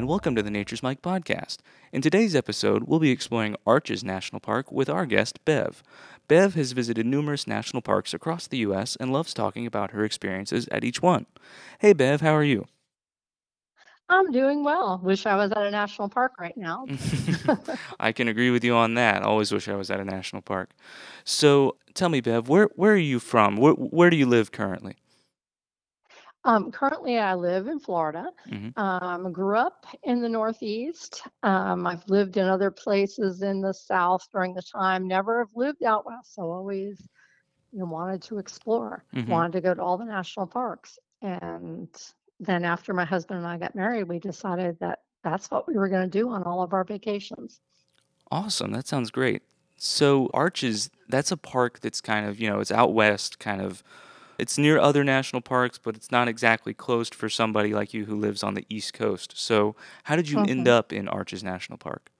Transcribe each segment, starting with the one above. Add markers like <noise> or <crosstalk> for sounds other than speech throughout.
And welcome to the Nature's Mike podcast. In today's episode, we'll be exploring Arches National Park with our guest, Bev. Bev has visited numerous national parks across the U.S. and loves talking about her experiences at each one. Hey, Bev, how are you? I'm doing well. Wish I was at a national park right now. <laughs> <laughs> I can agree with you on that. Always wish I was at a national park. So, tell me, Bev, where where are you from? Where where do you live currently? Um, currently, I live in Florida. hmm Um, grew up in the Northeast. Um, I've lived in other places in the South during the time. Never have lived out west. So always, you know, wanted to explore. hmm Wanted to go to all the national parks. And then after my husband and I got married, we decided that that's what we were going to do on all of our vacations. Awesome. That sounds great. So, Arches, that's a park that's kind of, you know, it's out west, kind of. It's near other national parks, but it's not exactly closed for somebody like you who lives on the East Coast. So, how did you end Mhm. up in Arches National Park?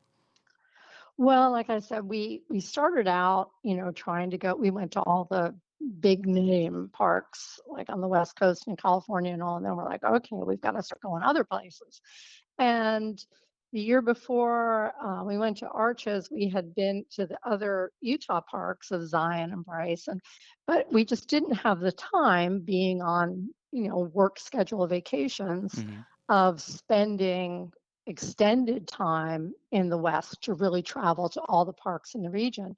Well, like I said, we we started out, you know, trying to go. We went to all the big name parks, like on the West Coast in California and all, and then we're like, okay, we've got to start going other places. And the year before uh, we went to Arches, we had been to the other Utah parks of Zion and Bryce, and but we just didn't have the time, being on, you know, work schedule vacations, hmm of spending extended time in the West to really travel to all the parks in the region.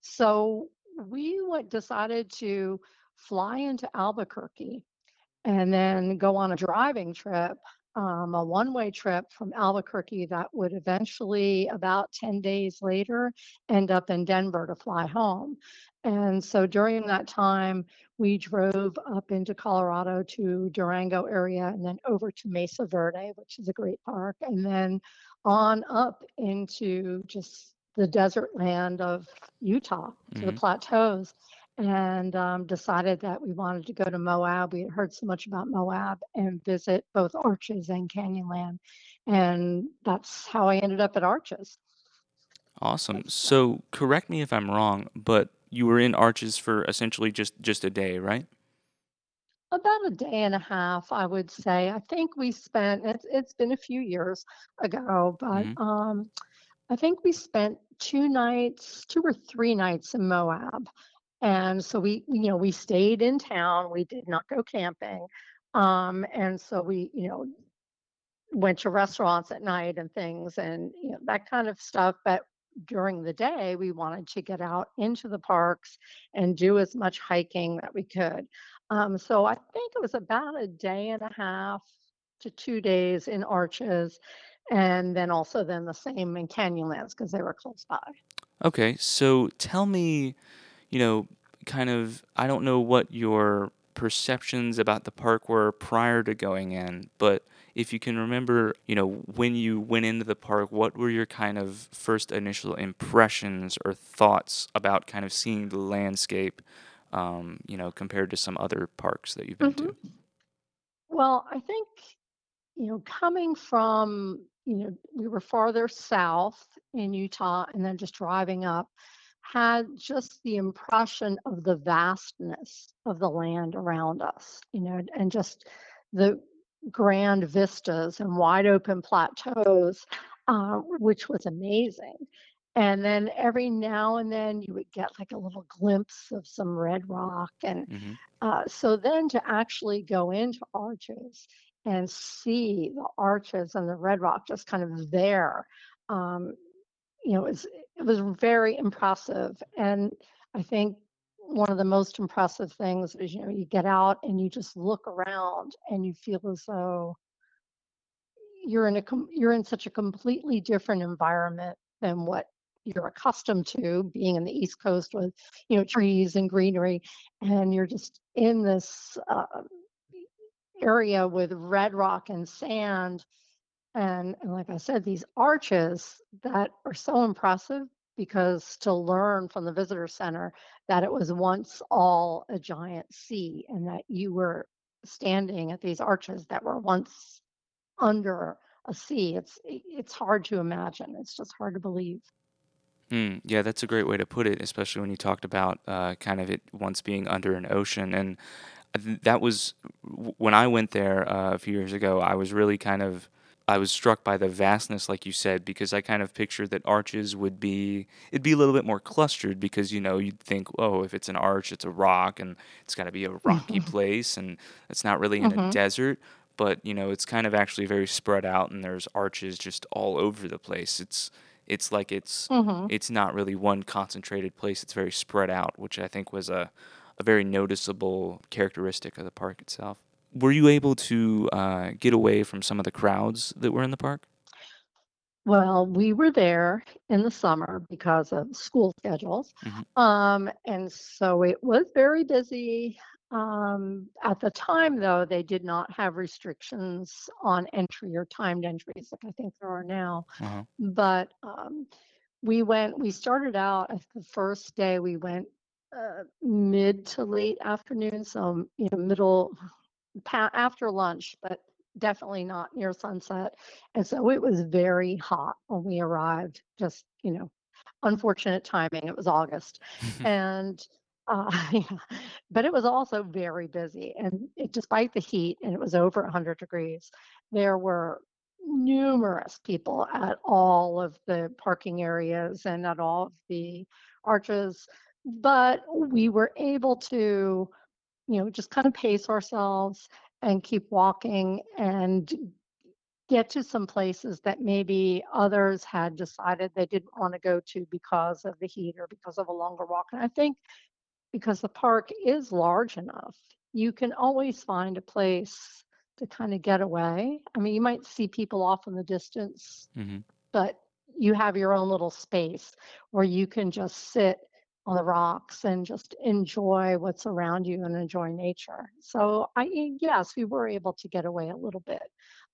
So we went, decided to fly into Albuquerque and then go on a driving trip, um, a one-way trip from Albuquerque that would eventually, about 10 days later, end up in Denver to fly home. And so during that time, we drove up into Colorado to Durango area and then over to Mesa Verde, which is a great park, and then on up into just the desert land of Utah to the hmm plateaus and um, decided that we wanted to go to Moab. We had heard so much about Moab and visit both Arches and Canyonland. And that's how I ended up at Arches. Awesome. So, correct me if I'm wrong, but you were in Arches for essentially just just a day, right? about a day and a half, I would say. I think we spent, it's, it's been a few years ago, but hmm um, I think we spent two nights, two or three nights in Moab. And so we, you know, we stayed in town. We did not go camping. Um, and so we, you know, went to restaurants at night and things and you know that kind of stuff but during the day we wanted to get out into the parks and do as much hiking that we could um, so i think it was about a day and a half to two days in arches and then also then the same in canyonlands because they were close by Okay, so tell me, you know, kind of, I don't know what your perceptions about the park were prior to going in, but if you can remember, you know, when you went into the park, what were your kind of first initial impressions or thoughts about kind of seeing the landscape, um, you know, compared to some other parks that you've been hmm to? well i think you know, coming from, you know, we were farther south in Utah and then just driving up, had just the impression of the vastness of the land around us, you know, and just the grand vistas and wide open plateaus, uh, which was amazing. And then every now and then you would get like a little glimpse of some red rock. And hmm uh, so then to actually go into Arches and see the arches and the red rock just kind of there, um, you know, it was, it was very impressive. And I think one of the most impressive things is, you know, you get out and you just look around and you feel as though you're in a you're in such a completely different environment than what you're accustomed to being in the east coast with you know trees and greenery and you're just in this uh, area with red rock and sand and, and like i said these arches that are so impressive because to learn from the visitor center that it was once all a giant sea and that you were standing at these arches that were once under a sea it's it's hard to imagine it's just hard to believe Mm, yeah, that's a great way to put it, especially when you talked about uh, kind of it once being under an ocean. And that was when I went there uh, a few years ago. I was really kind of I was struck by the vastness, like you said, because I kind of pictured that arches would be it'd be a little bit more clustered because you know you'd think, oh, if it's an arch, it's a rock and it's got to be a rocky Mhm. place, and it's not really in a Mhm. desert. But you know, it's kind of actually very spread out, and there's arches just all over the place. It's it's like it's Mhm. it's not really one concentrated place. It's very spread out, which I think was a a very noticeable characteristic of the park itself. Were you able to uh, get away from some of the crowds that were in the park? Well, we were there in the summer because of school schedules. hmm Um, and so it was very busy. Um, at the time, though, they did not have restrictions on entry or timed entries like I think there are now. Uh-huh. But um, we went, we started out I think the first day we went uh, mid to late afternoon, so you know, middle after lunch, but definitely not near sunset. And so it was very hot when we arrived. Just, you know, unfortunate timing. It was August. <laughs> And uh, <laughs> yeah, but it was also very busy. And it, despite the heat, and it was over 100 degrees, there were numerous people at all of the parking areas and at all of the arches. But we were able to you know, just kind of pace ourselves and keep walking and get to some places that maybe others had decided they didn't want to go to because of the heat or because of a longer walk. And I think because the park is large enough, you can always find a place to kind of get away. I mean, you might see people off in the distance hmm but you have your own little space where you can just sit on the rocks and just enjoy what's around you and enjoy nature. So I yes, we were able to get away a little bit.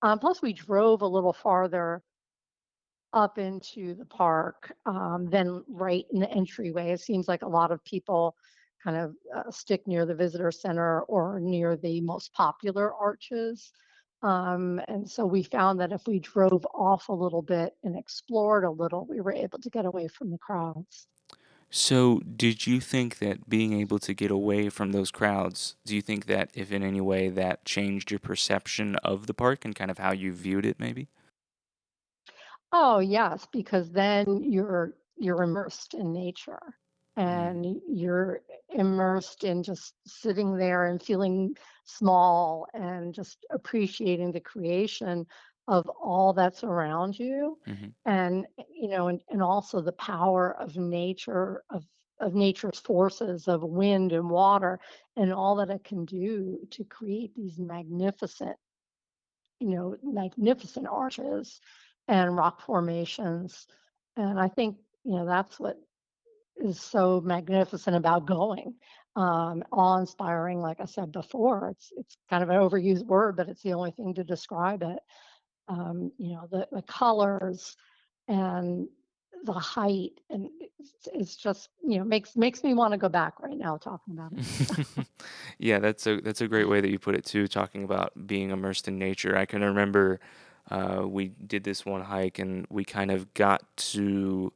Um, plus, we drove a little farther up into the park um, than right in the entryway. It seems like a lot of people kind of uh, stick near the visitor center or near the most popular arches. Um, and so we found that if we drove off a little bit and explored a little, we were able to get away from the crowds. So, did you think that being able to get away from those crowds, do you think that if in any way that changed your perception of the park and kind of how you viewed it, maybe? Oh, yes, because then you're you're immersed in nature Mm, and you're immersed in just sitting there and feeling small and just appreciating the creation of all that's around you hmm and you know and, and also the power of nature of of nature's forces of wind and water and all that it can do to create these magnificent you know, magnificent arches and rock formations. And I think, you know, that's what is so magnificent about going. Um, awe-inspiring, like I said before. It's it's kind of an overused word, but it's the only thing to describe it. Um, you know, the the colors and the height, and it's, it's just you know makes makes me want to go back right now talking about it. <laughs> Yeah, that's a that's a great way that you put it too, talking about being immersed in nature. I can remember uh, we did this one hike and we kind of got to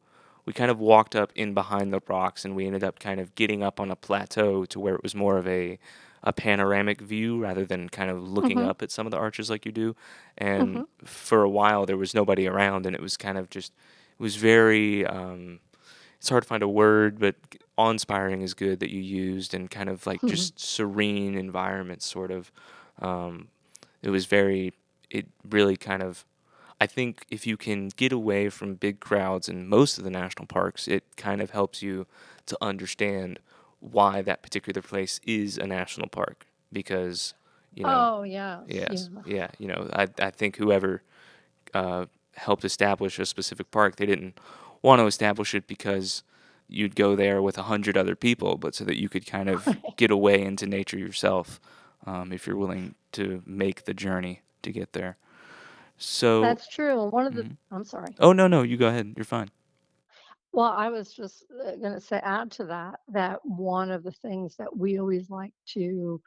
we kind of walked up in behind the rocks and we ended up kind of getting up on a plateau to where it was more of a a panoramic view rather than kind of looking hmm up at some of the arches like you do. And hmm for a while there was nobody around and it was kind of just it was very um, it's hard to find a word, but awe-inspiring is good that you used, and kind of like hmm just serene environment, sort of. Um, it was very, it really kind of. I think if you can get away from big crowds in most of the national parks, it kind of helps you to understand why that particular place is a national park. Because, you know, Oh yes, yes, yeah. yeah, you know, I I think whoever uh, helped establish a specific park. They didn't want to establish it because you'd go there with a hundred other people, but so that you could kind of <laughs> get away into nature yourself um, if you're willing to make the journey to get there. So, That's true, one of the mhm. I'm sorry. oh no, no, you go ahead. You're fine. Well, I was just uh, gonna say add to that, that one of the things that we always like to,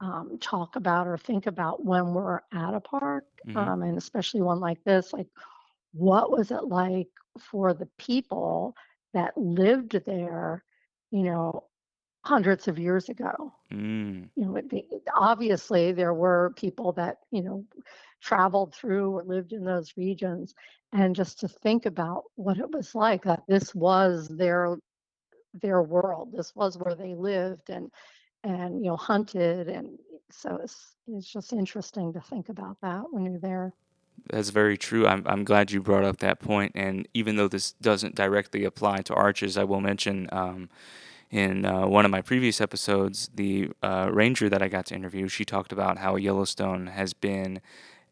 um, talk about or think about when we're at a park, hmm um, and especially one like this, like, what was it like for the people that lived there, you know, hundreds of years ago. Mm. You know, it, obviously there were people that you know traveled through or lived in those regions, and just to think about what it was like that this was their their world. This was where they lived and and you know hunted and so it's it's just interesting to think about that when you're there. That's very true. I'm I'm glad you brought up that point. And even though this doesn't directly apply to arches, I will mention um, in uh, one of my previous episodes, the uh, ranger that I got to interview, she talked about how Yellowstone has been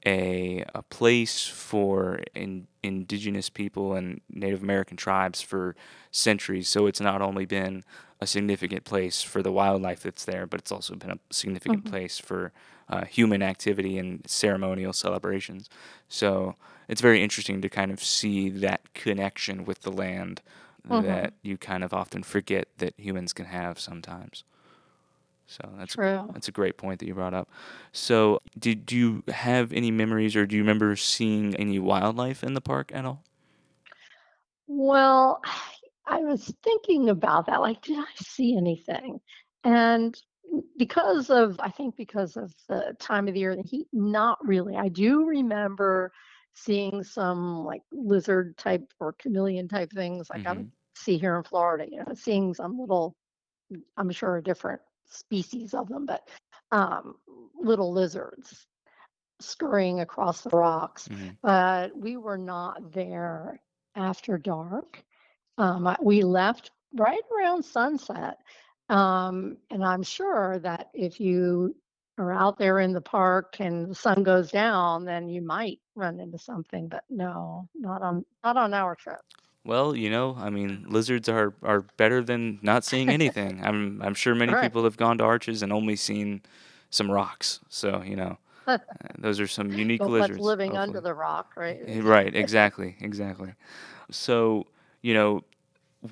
a, a place for in, indigenous people and Native American tribes for centuries. So it's not only been a significant place for the wildlife that's there, but it's also been a significant hmm place for uh, human activity and ceremonial celebrations. So it's very interesting to kind of see that connection with the land hmm that you kind of often forget that humans can have sometimes. So that's True. that's a great point that you brought up. So, did do you have any memories or do you remember seeing any wildlife in the park at all? Well, I was thinking about that. Like, did I see anything? And because of, I think because of the time of the year, the heat, not really. I do remember seeing some like lizard type or chameleon type things like I would Mhm. see here in Florida, you know, seeing some little, I'm sure different species of them, but um, little lizards scurrying across the rocks. Mhm. But we were not there after dark um, I, we left right around sunset. Um, and I'm sure that if you are out there in the park and the sun goes down, then you might run into something. But no, not on not on our trip. Well, you know, I mean, lizards are are better than not seeing anything. <laughs> I'm I'm sure many Right. people have gone to Arches and only seen some rocks. So, you know, <laughs> uh, those are some unique But what's lizards, living under the rock, right? Eh, Right, exactly, exactly. So, you know,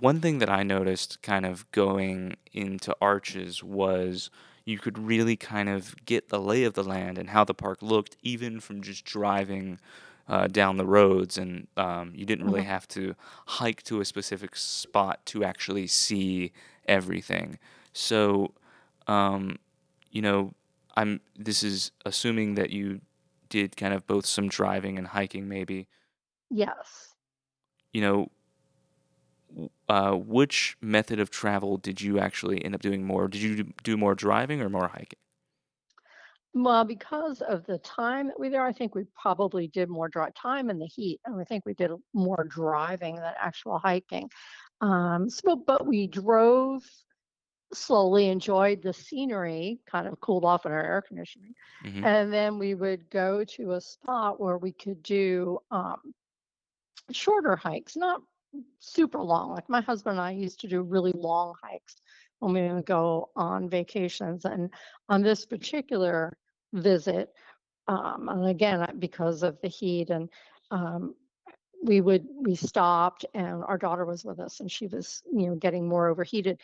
one thing that I noticed kind of going into Arches was you could really kind of get the lay of the land and how the park looked, even from just driving uh, down the roads. And um, you didn't really Mhm. have to hike to a specific spot to actually see everything. So, um, you know, I'm. This is assuming that you did kind of both some driving and hiking, maybe. Yes. You know, uh, which method of travel did you actually end up doing more? Did you do more driving or more hiking? Well, because of the time that we there, I think we probably did more drive time and the heat, and I think we did more driving than actual hiking. Um, so, but we drove slowly enjoyed the scenery, kind of cooled off in our air conditioning. hmm And then we would go to a spot where we could do um, shorter hikes, not super long. Like my husband and I used to do really long hikes when we would go on vacations. And on this particular visit, um, and again, because of the heat and um, we would we stopped and our daughter was with us and she was you know getting more overheated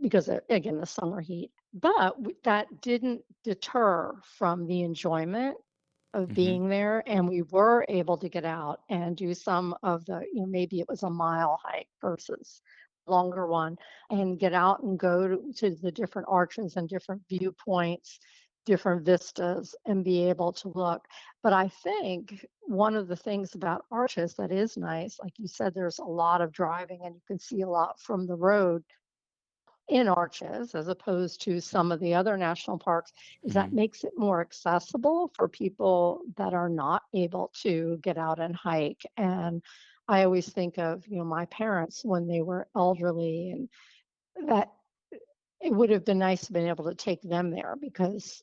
because of, again the summer heat but that didn't deter from the enjoyment of hmm being there and we were able to get out and do some of the you know maybe it was a mile hike versus longer one and get out and go to, to the different arches and different viewpoints different vistas and be able to look. But i think one of the things about arches that is nice like you said there's a lot of driving and you can see a lot from the road in Arches as opposed to some of the other national parks is that hmm makes it more accessible for people that are not able to get out and hike. And I always think of, you know, my parents when they were elderly and that it would have been nice to been able to take them there because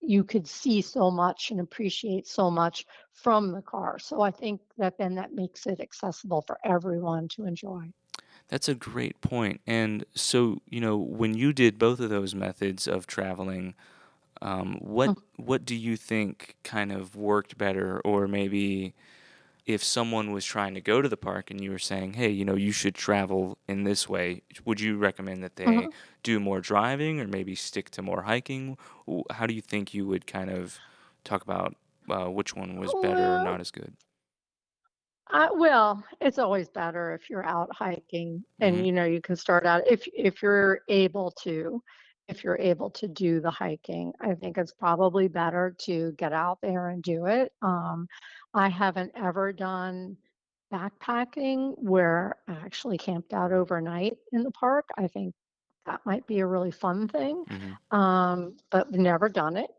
you could see so much and appreciate so much from the car. So I think that then that makes it accessible for everyone to enjoy. That's a great point. And so, you know, when you did both of those methods of traveling, um, what what do you think kind of worked better, or maybe if someone was trying to go to the park and you were saying, hey, you know, you should travel in this way, would you recommend that they Mhm. do more driving or maybe stick to more hiking? How do you think you would kind of talk about uh, which one was better or not as good? Uh, well, it's always better if you're out hiking and Mhm. you know you can start out if if you're able to if you're able to do the hiking. I think it's probably better to get out there and do it. Um, I haven't ever done backpacking where I actually camped out overnight in the park. I think that might be a really fun thing, Mhm. um, but never done it.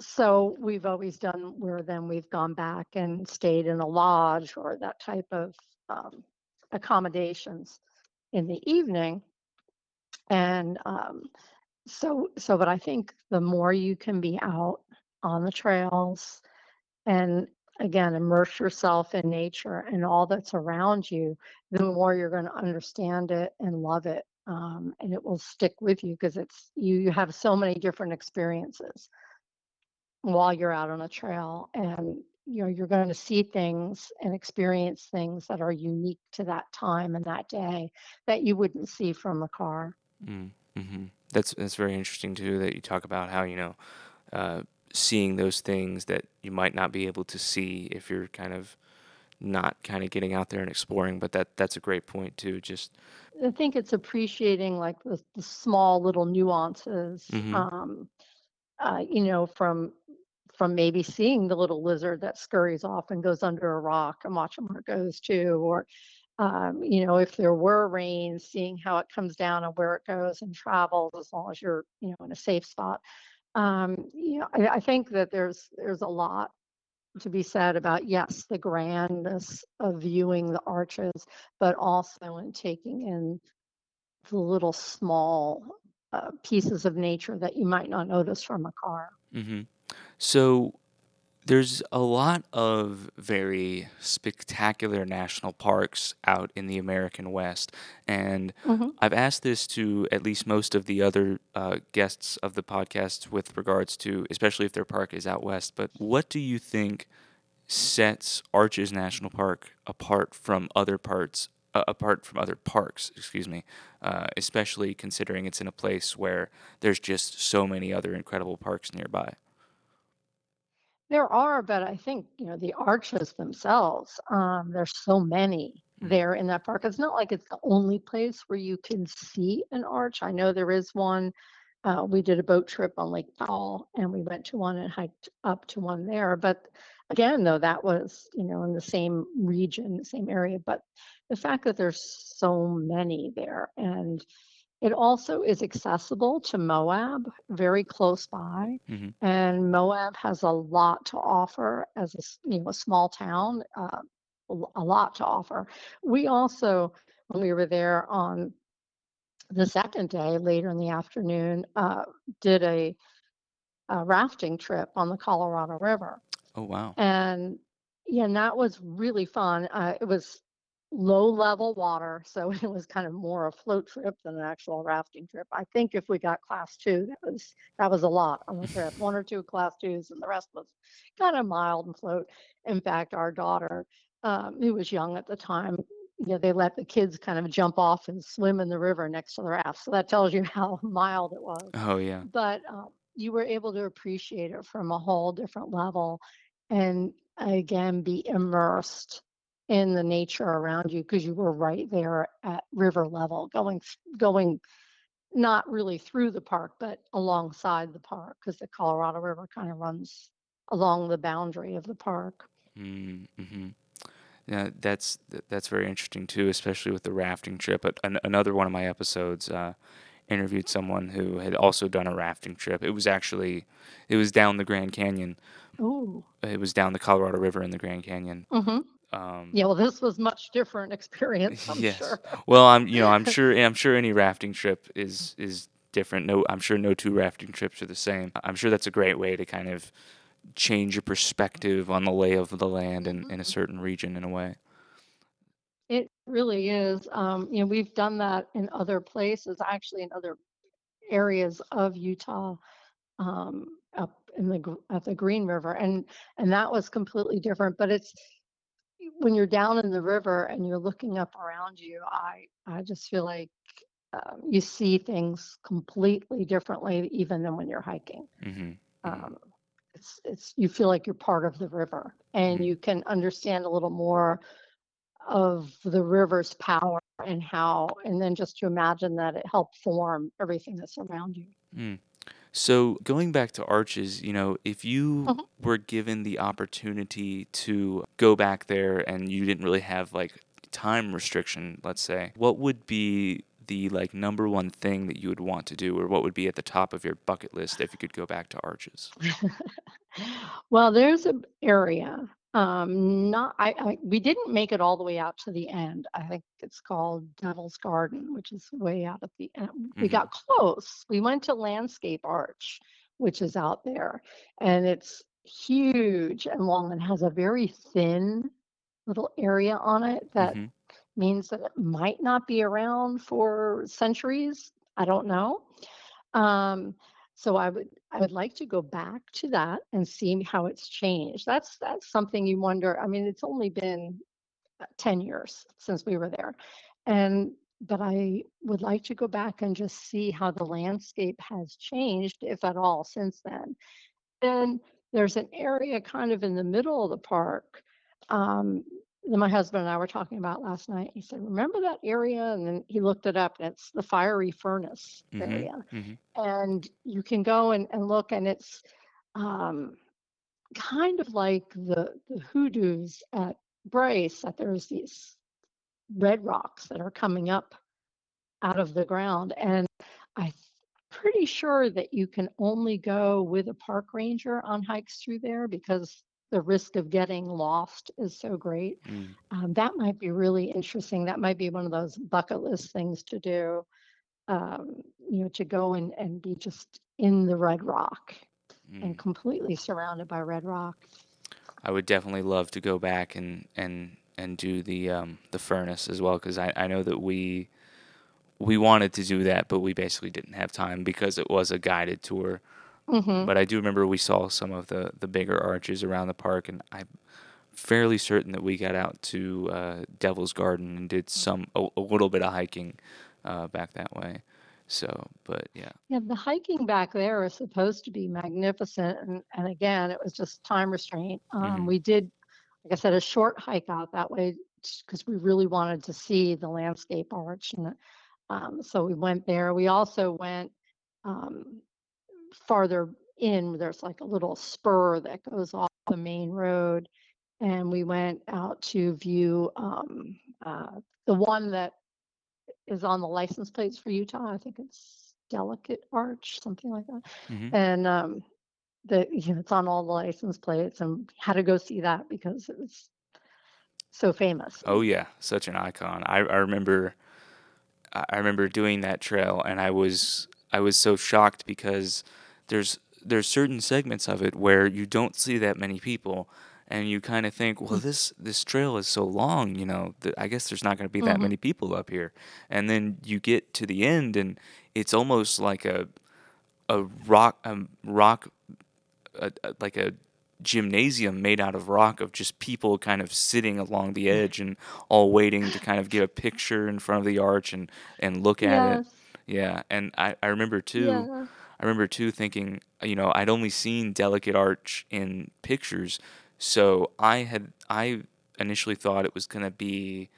So we've always done where then we've gone back and stayed in a lodge or that type of um, accommodations in the evening. And um, so, so, but I think the more you can be out on the trails and again, immerse yourself in nature and all that's around you, the more you're going to understand it and love it. Um, and it will stick with you because it's you, you have so many different experiences while you're out on a trail and you know you're going to see things and experience things that are unique to that time and that day that you wouldn't see from the car Mm, mhm. That's that's very interesting too that you talk about how, you know, uh, seeing those things that you might not be able to see if you're kind of not kind of getting out there and exploring. But that that's a great point too. Just i think it's appreciating like the, the small little nuances mm-hmm. um, uh, you know from from maybe seeing the little lizard that scurries off and goes under a rock where it goes to or um, you know if there were rain seeing how it comes down and where it goes and travels as long as you're you know in a safe spot um, you know, I, I think that there's there's a lot to be said about yes, the grandness of viewing the arches, but also in taking in the little small uh, pieces of nature that you might not notice from a car. hmm So There's a lot of very spectacular national parks out in the American West, and hmm I've asked this to at least most of the other uh, guests of the podcast with regards to, especially if their park is out west. But what do you think sets Arches National Park apart from other parts? Uh, apart from other parks, excuse me, uh, especially considering it's in a place where there's just so many other incredible parks nearby. There are, but I think, you know, the arches themselves, um, there's so many hmm there in that park. It's not like it's the only place where you can see an arch. I know there is one. Uh, we did a boat trip on Lake Powell and we went to one and hiked up to one there. But again, though, that was, you know, in the same region, the same area. But the fact that there's so many there and it also is accessible to Moab, very close by, hmm and Moab has a lot to offer as a you know a small town, uh, a lot to offer. We also, when we were there on the second day, later in the afternoon, uh, did a, a rafting trip on the Colorado River. Oh wow. And yeah, and that was really fun. Uh, it was low level water, so <laughs> it was kind of more a float trip than an actual rafting trip. I think if we got class two, that was that was a lot on the trip. One or two class twos, and the rest was kind of mild and float. In fact, our daughter, um, who was young at the time, you know, they let the kids kind of jump off and swim in the river next to the raft. So that tells you <laughs> how mild it was Oh yeah. but um, you were able to appreciate it from a whole different level and again be immersed in the nature around you because you were right there at river level going going not really through the park but alongside the park because the colorado river kind of runs along the boundary of the park Mm-hmm. Yeah, that's that's very interesting too, especially with the rafting trip. But an, another one of my episodes uh, interviewed someone who had also done a rafting trip. It was actually it was down the Grand Canyon. Ooh. It was down the Colorado River in the Grand Canyon. hmm Um, yeah well this was much different experience <laughs> i'm yes. sure Well, I'm you know I'm <laughs> sure I'm sure any rafting trip is is different. No, I'm sure no two rafting trips are the same. I'm sure that's a great way to kind of change your perspective on the lay of the land in, in a Mhm. certain region in a way. It really is. Um, you know, we've done that in other places, actually in other areas of Utah, um, up in the Gr- at the Green River, and and that was completely different. But it's when you're down in the river and you're looking up around you, I I just feel like um, you see things completely differently, even than when you're hiking. hmm hmm Um, it's it's you feel like you're part of the river, and hmm you can understand a little more of the river's power and how, and then just to imagine that it helped form everything that's around you. Mm. So going back to arches, you know, if you Mhm. were given the opportunity to go back there and you didn't really have like time restriction, let's say, what would be the like number one thing that you would want to do or what would be at the top of your bucket list if you could go back to arches? <laughs> Well, there's an area, um, not I, I we didn't make it all the way out to the end. I think it's called Devil's Garden, which is way out at the end. We Mhm. got close. We went to Landscape Arch, which is out there, and it's huge and long and has a very thin little area on it that Mhm. means that it might not be around for centuries. I don't know. Um, so I would I would like to go back to that and see how it's changed. That's that's something you wonder. I mean, it's only been uh, 10 years since we were there. And but I would like to go back and just see how the landscape has changed, if at all, since then. And there's an area kind of in the middle of the park um, my husband and I were talking about last night. He said, Remember that area? And then he looked it up, and it's the fiery furnace Mhm. area. Mhm. And you can go and, and look, and it's um, kind of like the, the hoodoos at Bryce, that there's these red rocks that are coming up out of the ground. And I'm pretty sure that you can only go with a park ranger on hikes through there because the risk of getting lost is so great. Mm. Um, that might be really interesting. That might be one of those bucket list things to do, um, you know, to go and, and be just in the red rock and Mm. completely surrounded by red rock. I would definitely love to go back and and and do the um the furnace as well because I I know that we we wanted to do that but we basically didn't have time because it was a guided tour. Hmm But I do remember we saw some of the the bigger arches around the park and I'm fairly certain that we got out to uh, Devil's Garden and did some a, a little bit of hiking uh, back that way. So, but yeah. Yeah, the hiking back there is supposed to be magnificent, and, and again, it was just time restraint. Um, hmm we did, like I said, a short hike out that way because we really wanted to see the landscape arch, and um, so we went there. We also went um, farther in. There's like a little spur that goes off the main road, and we went out to view um, uh, the one that is on the license plates for Utah. I think it's Delicate Arch, something like that. hmm And um, the you know, it's on all the license plates, and had to go see that because it was so famous. Oh yeah, such an icon. I I remember I remember doing that trail and I was I was so shocked because there's there's certain segments of it where you don't see that many people and you kind of think, well, this this trail is so long, you know, that I guess there's not going to be that Mm-hmm. many people up here. And then you get to the end and it's almost like a a rock um, rock a, a, like a gymnasium made out of rock of just people kind of sitting along the edge and all waiting to kind of get a picture in front of the arch and and look at it. Yeah, and I I remember too. Yeah. I remember too thinking, you know, I'd only seen Delicate Arch in pictures, so I had I initially thought it was gonna be,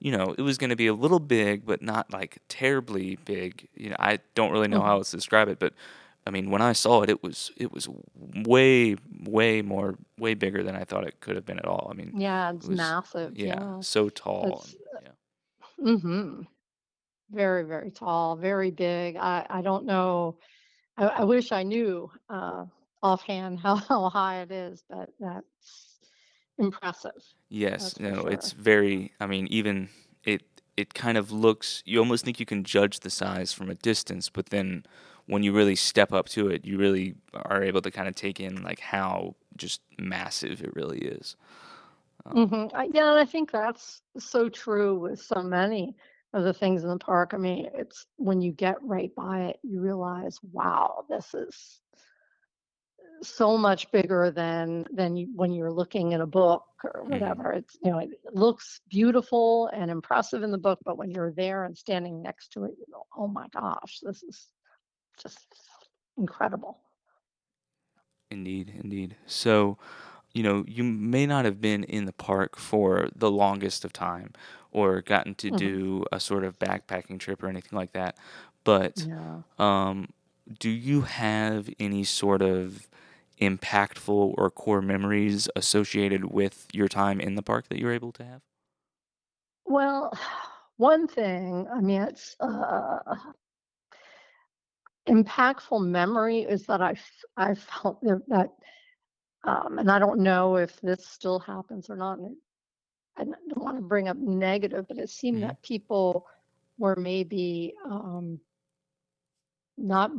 you know, it was gonna be a little big, but not like terribly big. You know, I don't really know how hmm else to describe it, but I mean, when I saw it, it was it was way way more way bigger than I thought it could have been at all. I mean, Yeah, it it's was massive. yeah, Yeah. so tall and yeah. mm-hmm. Very, very tall, very big. I, I don't know. I, I wish I knew uh, offhand how, <laughs> how high it is, but that's impressive. Yes, That's for no, it's sure. very, I mean, even it it kind of looks, you almost think you can judge the size from a distance, but then when you really step up to it, you really are able to kind of take in like how just massive it really is. Um, hmm I, yeah, and I think that's so true with so many of the things in the park. I mean, it's when you get right by it, you realize, wow, this is so much bigger than than you, when you're looking in a book or mhm. whatever. It's you know, it looks beautiful and impressive in the book, but when you're there and standing next to it, you go, oh my gosh, this is just incredible. Indeed, indeed. So, you know, you may not have been in the park for the longest of time or gotten to Mhm. do a sort of backpacking trip or anything like that, but, Yeah. um, do you have any sort of impactful or core memories associated with your time in the park that you're able to have? Well, <sighs> one thing, I mean, it's uh, impactful memory is that I, I felt that, um, and I don't know if this still happens or not. And I don't want to bring up negative, but it seemed Mhm. that people were maybe um, not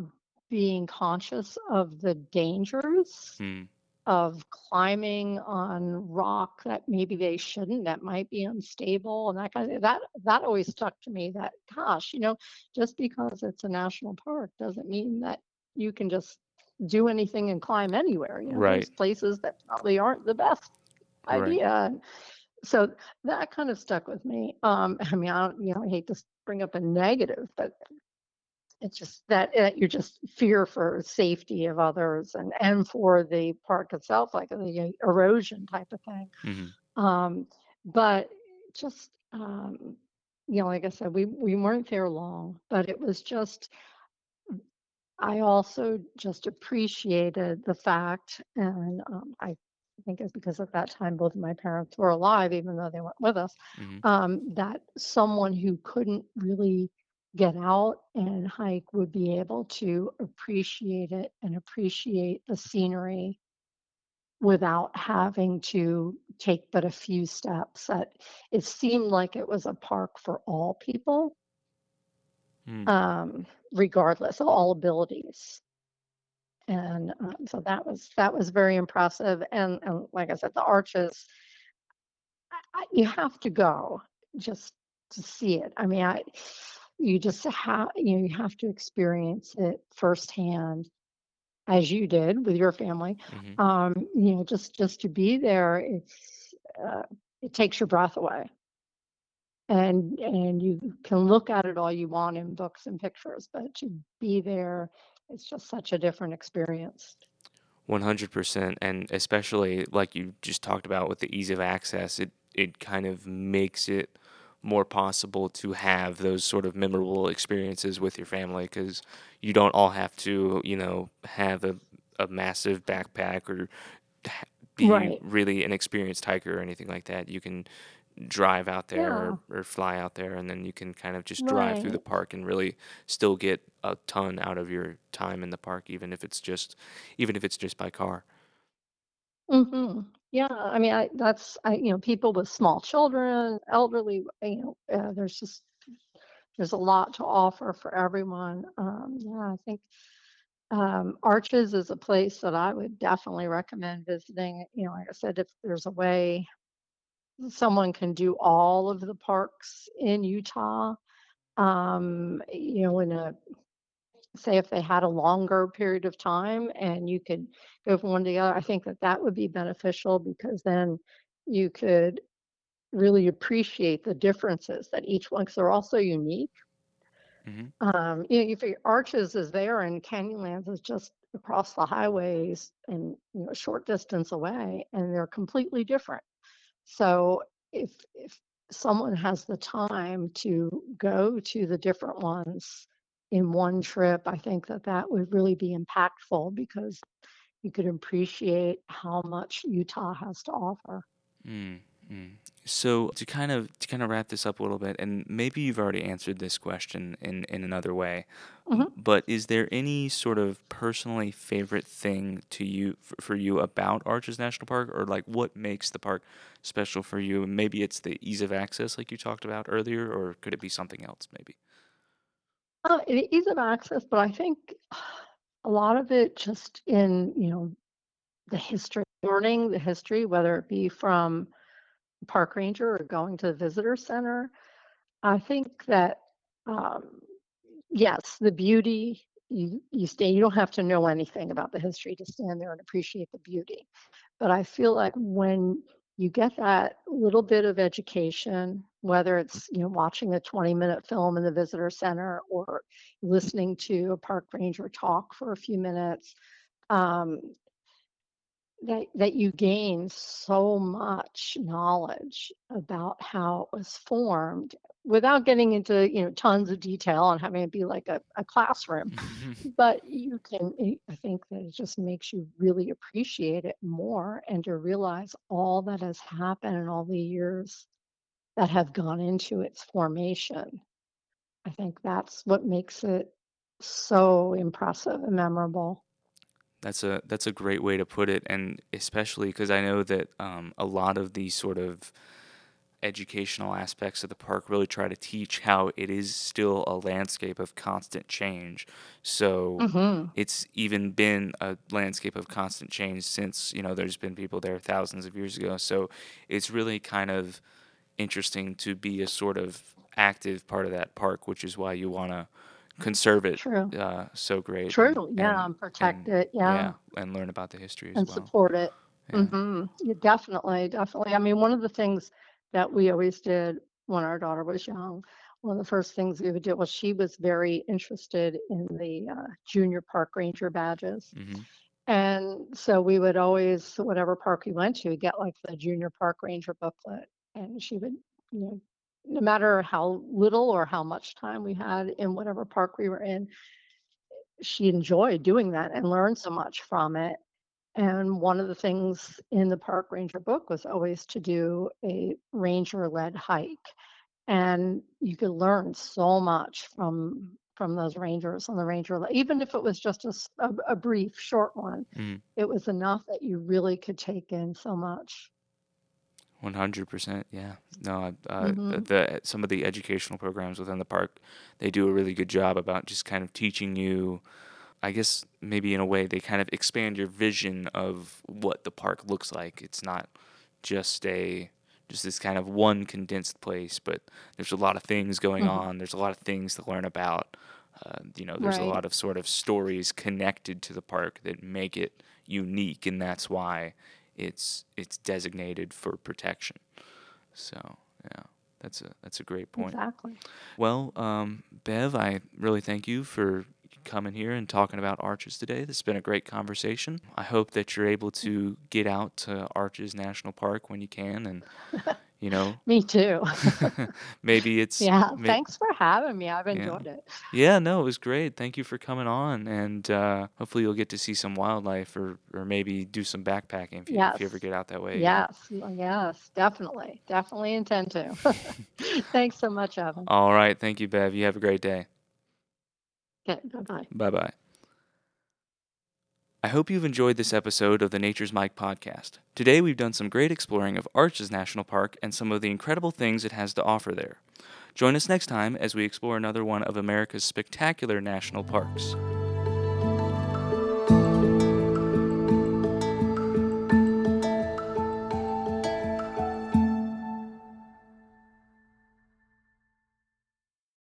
being conscious of the dangers Mm. of climbing on rock that maybe they shouldn't, that might be unstable and that kind of that that always stuck to me that gosh, you know, just because it's a national park doesn't mean that you can just do anything and climb anywhere. You know, Right. there's places that probably aren't the best Right. idea. So that kind of stuck with me. Um, <laughs> I mean, I don't, you know, I hate to bring up a negative, but it's just that uh, you just fear for safety of others and and for the park itself, like the erosion type of thing. Mhm. Um, but just um, you know, like I said, we we weren't there long, but it was just I also just appreciated the fact, and um, I think it's because at that time both of my parents were alive, even though they weren't with us, Mhm. um, that someone who couldn't really get out and hike would be able to appreciate it and appreciate the scenery without having to take but a few steps. That it seemed like it was a park for all people, Mm. um, regardless of all abilities. And um, so that was that was very impressive. And, and like I said, the arches, I, you have to go just to see it. I mean, I you just have you know you have to experience it firsthand as you did with your family. Mhm. Um, you know, just just to be there, it's uh, it takes your breath away. And and you can look at it all you want in books and pictures, but to be there, it's just such a different experience. 100% and especially like you just talked about with the ease of access it it kind of makes it more possible to have those sort of memorable experiences with your family because you don't all have to you know have a, a massive backpack or ha- be Right. really an experienced hiker or anything like that you can drive out there Yeah. or, or fly out there and then you can kind of just drive through the park and really still get a ton out of your time in the park even if it's just even if it's just by car Mhm. Yeah, I mean, I that's I you know, people with small children, elderly, you know, uh, there's just there's a lot to offer for everyone. Um, yeah, I think um, Arches is a place that I would definitely recommend visiting. You know, like I said, if there's a way someone can do all of the parks in Utah, um, you know, in a say if they had a longer period of time and you could go from one to the other, I think that that would be beneficial because then you could really appreciate the differences that each one, because they're all so unique. hmm Um, you know, you figure Arches is there and Canyonlands is just across the highways and you know a short distance away, and they're completely different. So if if someone has the time to go to the different ones in one trip, I think that that would really be impactful because you could appreciate how much Utah has to offer. mm mm. so to kind of to kind of wrap this up a little bit and maybe you've already answered this question in in another way hmm but is there any sort of personally favorite thing to you for, for you about Arches National Park? Or like what makes the park special for you? Maybe it's the ease of access like you talked about earlier or could it be something else maybe? Uh, it ease of access, but I think a lot of it just in you know the history, learning the history, whether it be from park ranger or going to the visitor center. I think that um, Yes, the beauty, you you stay you don't have to know anything about the history to stand there and appreciate the beauty. But I feel like when you get that little bit of education, whether it's, you know, watching a 20-minute film in the visitor center or listening to a park ranger talk for a few minutes, um, that that you gain so much knowledge about how it was formed without getting into you know tons of detail and having it be like a, a classroom <laughs> but you can i I think that it just makes you really appreciate it more and to realize all that has happened in all the years that have gone into its formation. I think that's what makes it so impressive and memorable That's a that's a great way to put it, and especially because I know that um, a lot of these sort of educational aspects of the park really try to teach how it is still a landscape of constant change. So hmm it's even been a landscape of constant change since, you know, there's been people there thousands of years ago. So it's really kind of interesting to be a sort of active part of that park, which is why you want to conserve it true uh, so great and True, yeah, and and protect and it, yeah, yeah, and learn about the history as and well. support it. Yeah. Mhm. Yeah, definitely, definitely. I mean, one of the things that we always did when our daughter was young, one of the first things we would do was she was very interested in the uh, junior park ranger badges. hmm And so we would always, whatever park we went to, get like the junior park ranger booklet. And she would, you know, no matter how little or how much time we had in whatever park we were in, she enjoyed doing that and learned so much from it. And one of the things in the park ranger book was always to do a ranger led hike. And you could learn so much from from those rangers on the ranger even if it was just a, a brief short one hmm it was enough that you really could take in so much 100%. Yeah. No, uh, the, hmm the some of the educational programs within the park, they do a really good job about just kind of teaching you, I guess maybe in a way they kind of expand your vision of what the park looks like. It's not just a just this kind of one condensed place, but there's a lot of things going hmm on. There's a lot of things to learn about. Uh, you know, there's a lot of sort of stories connected to the park that make it unique, and that's why it's it's designated for protection. So yeah, that's a that's a great point. exactly Well, um, Bev, I really thank you for coming here and talking about arches today. This has been a great conversation. I hope that you're able to get out to Arches National Park when you can, and <laughs> you know, me too <laughs> maybe <laughs> it's yeah may, thanks for having me i've yeah. enjoyed it Yeah, no, it was great. Thank you for coming on, and uh, hopefully you'll get to see some wildlife, or, or maybe do some backpacking if you if you ever get out that way again. yes yes definitely definitely intend to <laughs> thanks so much evan All right, thank you, Bev. You have a great day. okay bye-bye Bye bye. I hope you've enjoyed this episode of the Nature's Mike podcast. Today we've done some great exploring of Arches National Park and some of the incredible things it has to offer there. Join us next time as we explore another one of America's spectacular national parks.